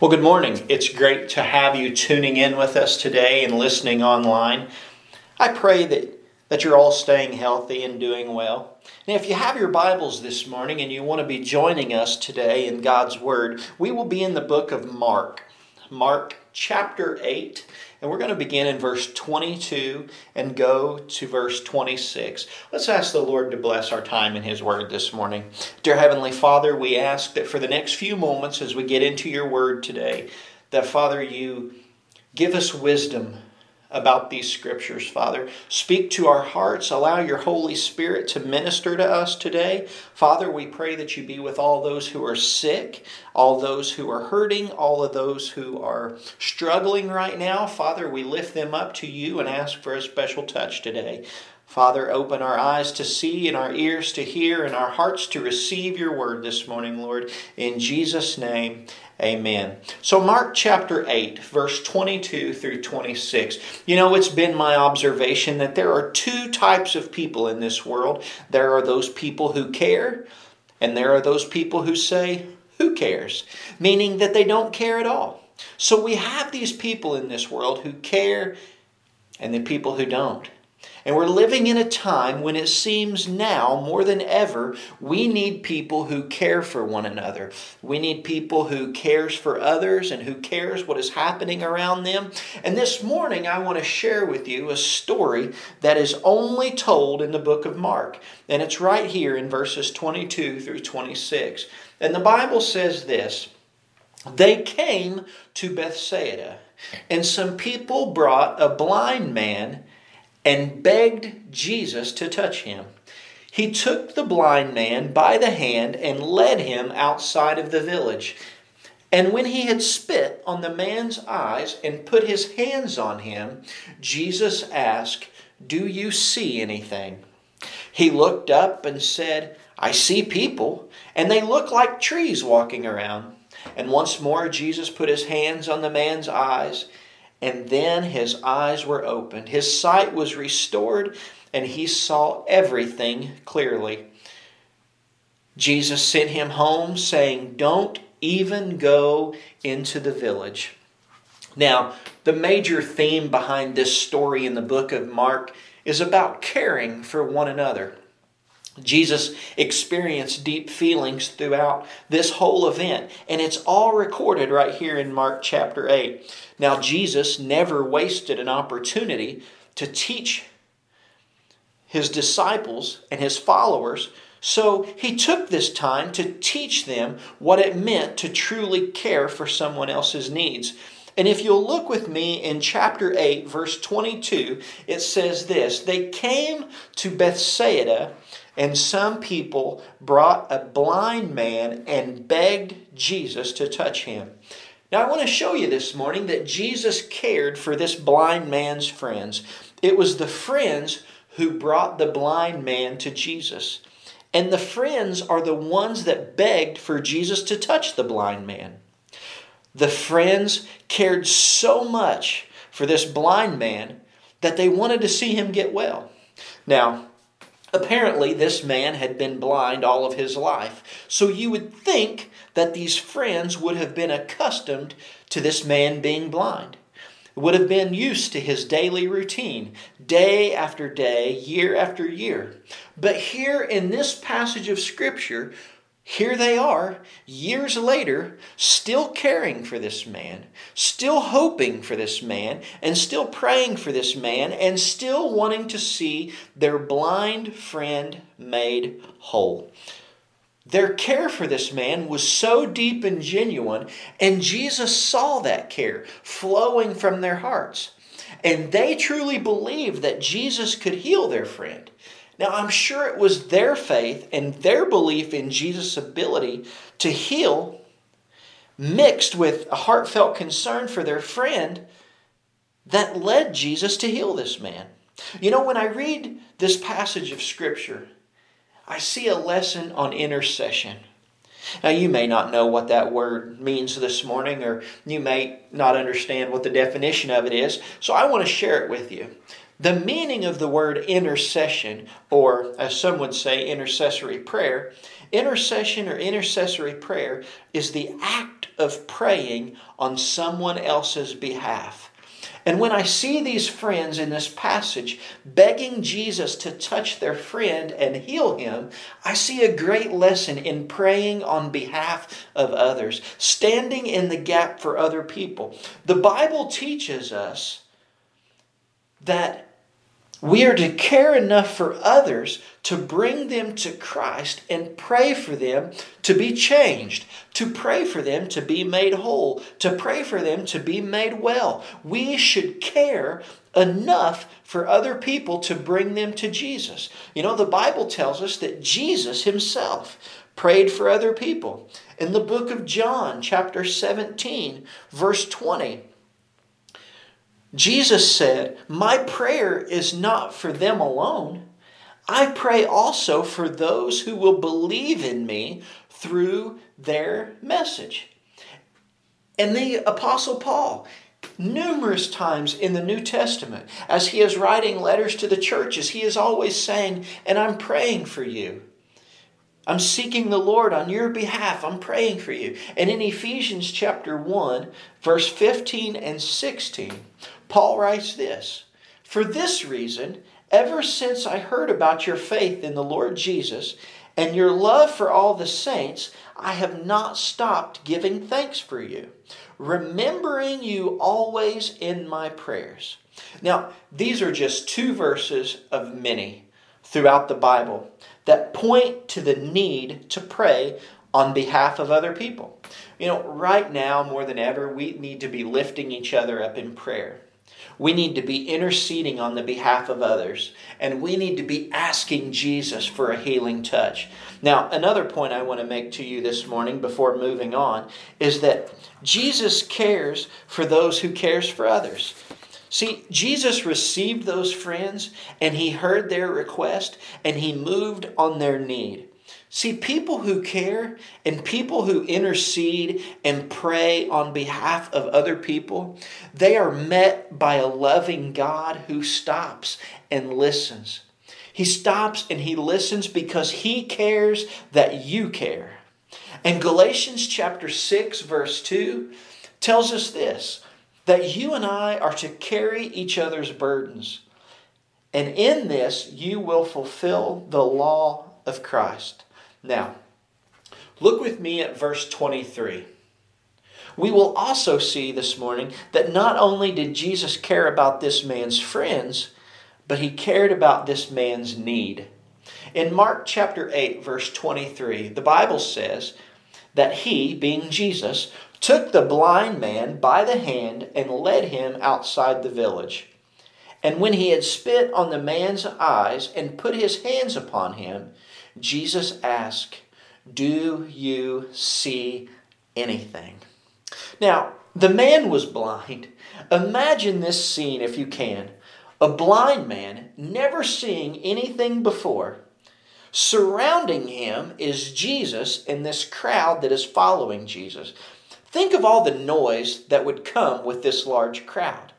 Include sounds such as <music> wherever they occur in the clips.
Well, good morning. It's great to have you tuning in with us today and listening online. I pray that, that you're all staying healthy and doing well. Now, if you have your Bibles this morning and you want to be joining us today in God's Word, we will be in the book of Mark. Mark chapter 8, and we're going to begin in verse 22 and go to verse 26. Let's ask the Lord to bless our time in His Word this morning. Dear Heavenly Father, we ask that for the next few moments as we get into your Word today, that Father, you give us wisdom about these scriptures, Father. Speak to our hearts. Allow your Holy Spirit to minister to us today. Father, we pray that you be with all those who are sick, all those who are hurting, all of those who are struggling right now. Father, we lift them up to you and ask for a special touch today. Father, open our eyes to see and our ears to hear and our hearts to receive your word this morning, Lord. In Jesus' name, amen. So, Mark chapter 8, verse 22 through 26. You know, it's been my observation that there are two types of people in this world there are those people who care, and there are those people who say, Who cares? Meaning that they don't care at all. So, we have these people in this world who care and the people who don't. And we're living in a time when it seems now more than ever we need people who care for one another. We need people who cares for others and who cares what is happening around them. And this morning I want to share with you a story that is only told in the book of Mark. And it's right here in verses 22 through 26. And the Bible says this, they came to Bethsaida, and some people brought a blind man and begged Jesus to touch him. He took the blind man by the hand and led him outside of the village. And when he had spit on the man's eyes and put his hands on him, Jesus asked, Do you see anything? He looked up and said, I see people, and they look like trees walking around. And once more Jesus put his hands on the man's eyes and then his eyes were opened. His sight was restored, and he saw everything clearly. Jesus sent him home, saying, Don't even go into the village. Now, the major theme behind this story in the book of Mark is about caring for one another. Jesus experienced deep feelings throughout this whole event, and it's all recorded right here in Mark chapter 8. Now, Jesus never wasted an opportunity to teach his disciples and his followers, so he took this time to teach them what it meant to truly care for someone else's needs. And if you'll look with me in chapter 8, verse 22, it says this They came to Bethsaida and some people brought a blind man and begged Jesus to touch him. Now, I want to show you this morning that Jesus cared for this blind man's friends. It was the friends who brought the blind man to Jesus. And the friends are the ones that begged for Jesus to touch the blind man. The friends cared so much for this blind man that they wanted to see him get well. Now, Apparently, this man had been blind all of his life. So you would think that these friends would have been accustomed to this man being blind, would have been used to his daily routine, day after day, year after year. But here in this passage of Scripture, here they are, years later, still caring for this man, still hoping for this man, and still praying for this man, and still wanting to see their blind friend made whole. Their care for this man was so deep and genuine, and Jesus saw that care flowing from their hearts. And they truly believed that Jesus could heal their friend. Now, I'm sure it was their faith and their belief in Jesus' ability to heal, mixed with a heartfelt concern for their friend, that led Jesus to heal this man. You know, when I read this passage of Scripture, I see a lesson on intercession. Now, you may not know what that word means this morning, or you may not understand what the definition of it is, so I want to share it with you. The meaning of the word intercession, or as some would say, intercessory prayer, intercession or intercessory prayer is the act of praying on someone else's behalf. And when I see these friends in this passage begging Jesus to touch their friend and heal him, I see a great lesson in praying on behalf of others, standing in the gap for other people. The Bible teaches us that we are to care enough for others to bring them to Christ and pray for them to be changed, to pray for them to be made whole, to pray for them to be made well. We should care enough for other people to bring them to Jesus. You know, the Bible tells us that Jesus himself prayed for other people. In the book of John, chapter 17, verse 20, Jesus said, My prayer is not for them alone. I pray also for those who will believe in me through their message. And the Apostle Paul, numerous times in the New Testament, as he is writing letters to the churches, he is always saying, And I'm praying for you. I'm seeking the Lord on your behalf. I'm praying for you. And in Ephesians chapter 1, verse 15 and 16, Paul writes this For this reason, ever since I heard about your faith in the Lord Jesus and your love for all the saints, I have not stopped giving thanks for you, remembering you always in my prayers. Now, these are just two verses of many throughout the Bible that point to the need to pray on behalf of other people. You know, right now, more than ever, we need to be lifting each other up in prayer. We need to be interceding on the behalf of others, and we need to be asking Jesus for a healing touch. Now, another point I want to make to you this morning before moving on is that Jesus cares for those who cares for others. See, Jesus received those friends and he heard their request and he moved on their need. See, people who care and people who intercede and pray on behalf of other people, they are met by a loving God who stops and listens. He stops and he listens because he cares that you care. And Galatians chapter 6, verse 2 tells us this that you and I are to carry each other's burdens. And in this, you will fulfill the law of Christ. Now, look with me at verse 23. We will also see this morning that not only did Jesus care about this man's friends, but he cared about this man's need. In Mark chapter 8, verse 23, the Bible says that he, being Jesus, took the blind man by the hand and led him outside the village. And when he had spit on the man's eyes and put his hands upon him, Jesus asked, Do you see anything? Now, the man was blind. Imagine this scene if you can. A blind man, never seeing anything before. Surrounding him is Jesus and this crowd that is following Jesus. Think of all the noise that would come with this large crowd.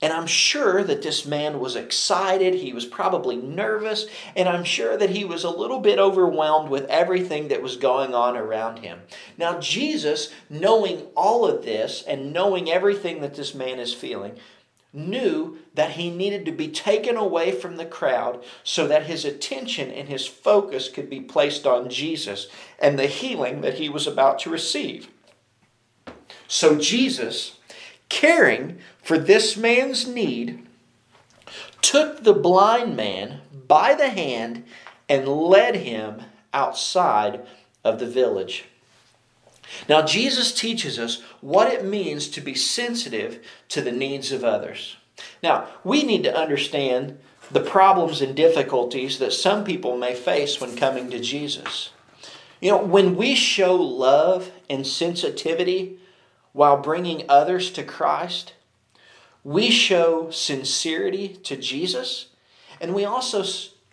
And I'm sure that this man was excited. He was probably nervous. And I'm sure that he was a little bit overwhelmed with everything that was going on around him. Now, Jesus, knowing all of this and knowing everything that this man is feeling, knew that he needed to be taken away from the crowd so that his attention and his focus could be placed on Jesus and the healing that he was about to receive. So, Jesus caring for this man's need, took the blind man by the hand and led him outside of the village. Now, Jesus teaches us what it means to be sensitive to the needs of others. Now, we need to understand the problems and difficulties that some people may face when coming to Jesus. You know, when we show love and sensitivity while bringing others to Christ, we show sincerity to Jesus, and we also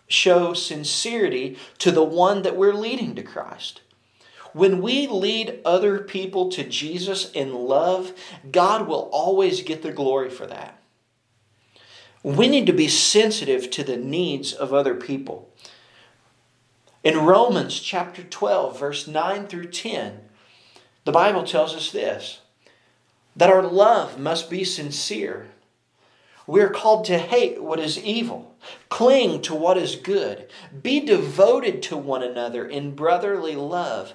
show sincerity to the one that we're leading to Christ. When we lead other people to Jesus in love, God will always get the glory for that. We need to be sensitive to the needs of other people. In Romans chapter 12, verse 9 through 10, the Bible tells us this that our love must be sincere. We are called to hate what is evil, cling to what is good, be devoted to one another in brotherly love,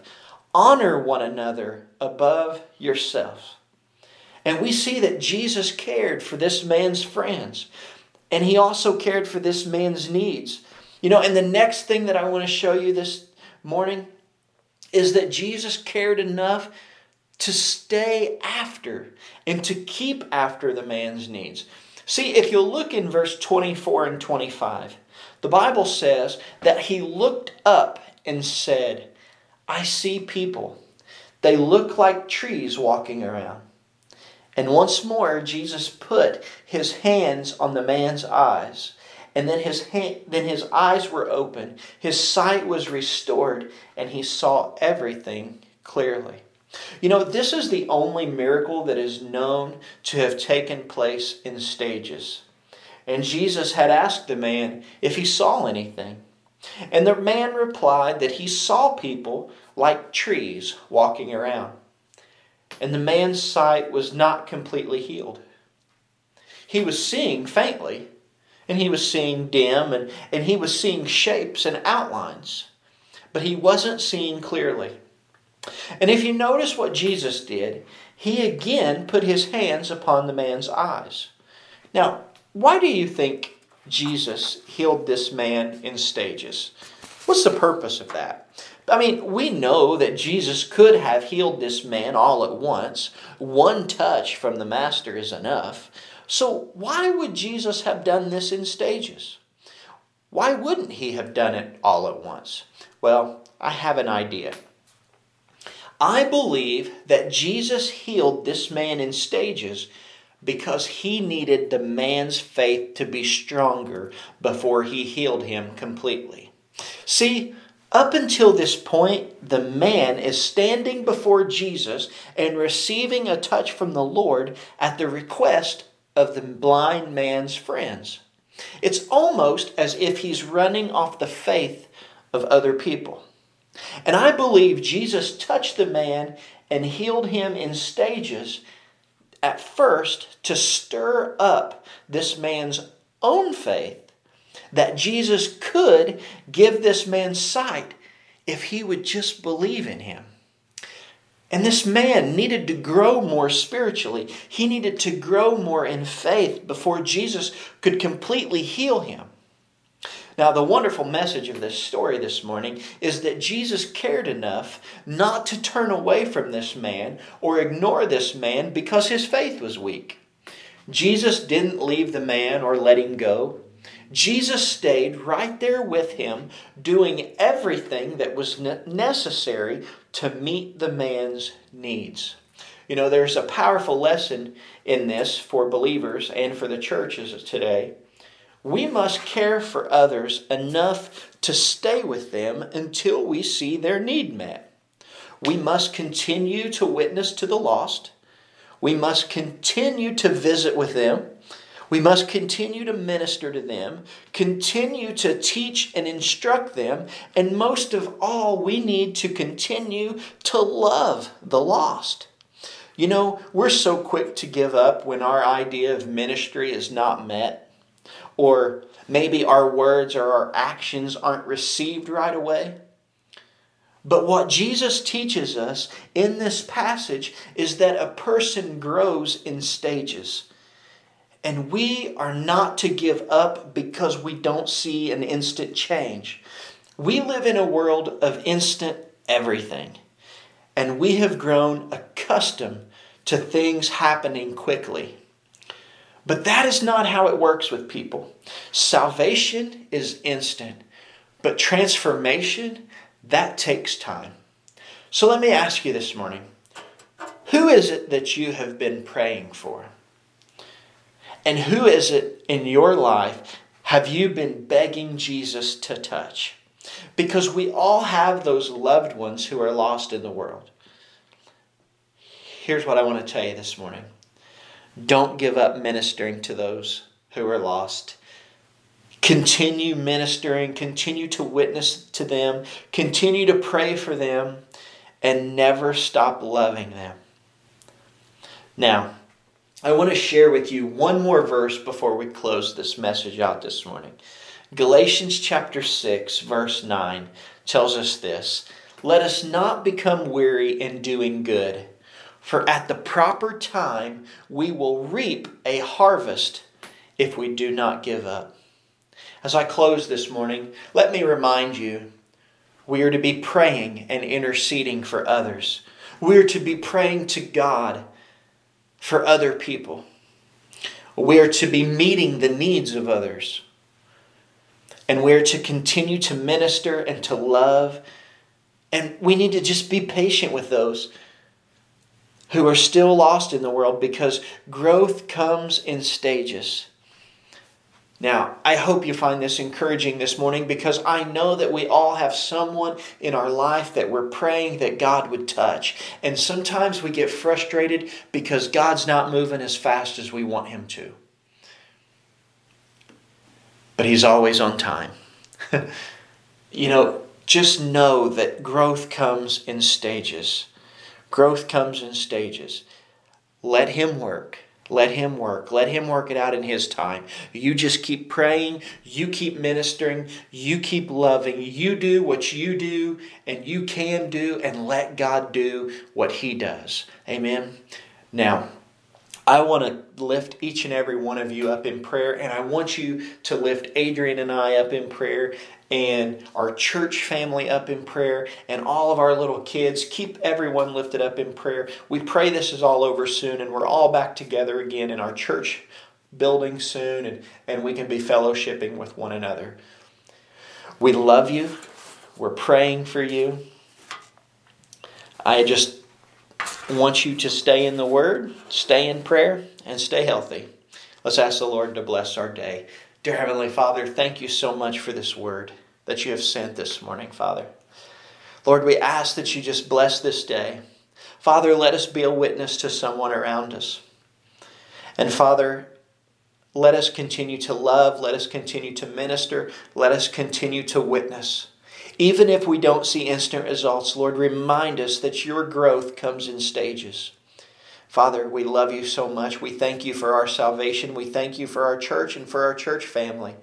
honor one another above yourselves. And we see that Jesus cared for this man's friends, and he also cared for this man's needs. You know, and the next thing that I want to show you this morning is that Jesus cared enough to stay after and to keep after the man's needs. See, if you look in verse 24 and 25, the Bible says that he looked up and said, I see people. They look like trees walking around. And once more, Jesus put his hands on the man's eyes and then his, hand, then his eyes were open, his sight was restored, and he saw everything clearly. You know, this is the only miracle that is known to have taken place in stages. And Jesus had asked the man if he saw anything. And the man replied that he saw people like trees walking around. And the man's sight was not completely healed. He was seeing faintly, and he was seeing dim and, and he was seeing shapes and outlines, but he wasn't seeing clearly. And if you notice what Jesus did, he again put his hands upon the man's eyes. Now, why do you think Jesus healed this man in stages? What's the purpose of that? I mean, we know that Jesus could have healed this man all at once. One touch from the Master is enough. So, why would Jesus have done this in stages? Why wouldn't he have done it all at once? Well, I have an idea. I believe that Jesus healed this man in stages because he needed the man's faith to be stronger before he healed him completely. See, up until this point, the man is standing before Jesus and receiving a touch from the Lord at the request of the blind man's friends. It's almost as if he's running off the faith of other people. And I believe Jesus touched the man and healed him in stages at first to stir up this man's own faith that Jesus could give this man sight if he would just believe in him. And this man needed to grow more spiritually. He needed to grow more in faith before Jesus could completely heal him. Now, the wonderful message of this story this morning is that Jesus cared enough not to turn away from this man or ignore this man because his faith was weak. Jesus didn't leave the man or let him go. Jesus stayed right there with him, doing everything that was necessary to meet the man's needs. You know, there's a powerful lesson in this for believers and for the churches today. We must care for others enough to stay with them until we see their need met. We must continue to witness to the lost. We must continue to visit with them. We must continue to minister to them, continue to teach and instruct them, and most of all, we need to continue to love the lost. You know, we're so quick to give up when our idea of ministry is not met, or maybe our words or our actions aren't received right away. But what Jesus teaches us in this passage is that a person grows in stages. And we are not to give up because we don't see an instant change. We live in a world of instant everything. And we have grown accustomed to things happening quickly. But that is not how it works with people. Salvation is instant, but transformation, that takes time. So let me ask you this morning who is it that you have been praying for? And who is it in your life have you been begging Jesus to touch? Because we all have those loved ones who are lost in the world. Here's what I want to tell you this morning don't give up ministering to those who are lost. Continue ministering, continue to witness to them, continue to pray for them, and never stop loving them. Now, I want to share with you one more verse before we close this message out this morning. Galatians chapter 6, verse 9 tells us this Let us not become weary in doing good, for at the proper time we will reap a harvest if we do not give up. As I close this morning, let me remind you we are to be praying and interceding for others. We are to be praying to God for other people. We are to be meeting the needs of others. And we are to continue to minister and to love. And we need to just be patient with those who are still lost in the world because growth comes in stages. Now, I hope you find this encouraging this morning because I know that we all have someone in our life that we're praying that God would touch. And sometimes we get frustrated because God's not moving as fast as we want Him to. But He's always on time. <laughs> you know, just know that growth comes in stages. Growth comes in stages. Let Him work. Let Him work. Let Him work it out in His time. You just keep praying. You keep ministering. You keep loving. You do what you do and you can do, and let God do what He does. Amen. Now, I want to lift each and every one of you up in prayer, and I want you to lift Adrian and I up in prayer and our church family up in prayer and all of our little kids. Keep everyone lifted up in prayer. We pray this is all over soon and we're all back together again in our church building soon and, and we can be fellowshipping with one another. We love you. We're praying for you. I just want you to stay in the Word, stay in prayer, and stay healthy. Let's ask the Lord to bless our day. Dear Heavenly Father, thank you so much for this word that you have sent this morning, Father. Lord, we ask that you just bless this day. Father, let us be a witness to someone around us. And Father, let us continue to love, let us continue to minister, let us continue to witness. Even if we don't see instant results, Lord, remind us that your growth comes in stages. Father, we love you so much. We thank you for our salvation. We thank you for our church and for our church family.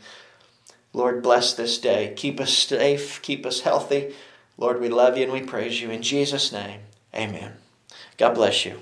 Lord, bless this day. Keep us safe. Keep us healthy. Lord, we love you and we praise you. In Jesus' name, amen. God bless you.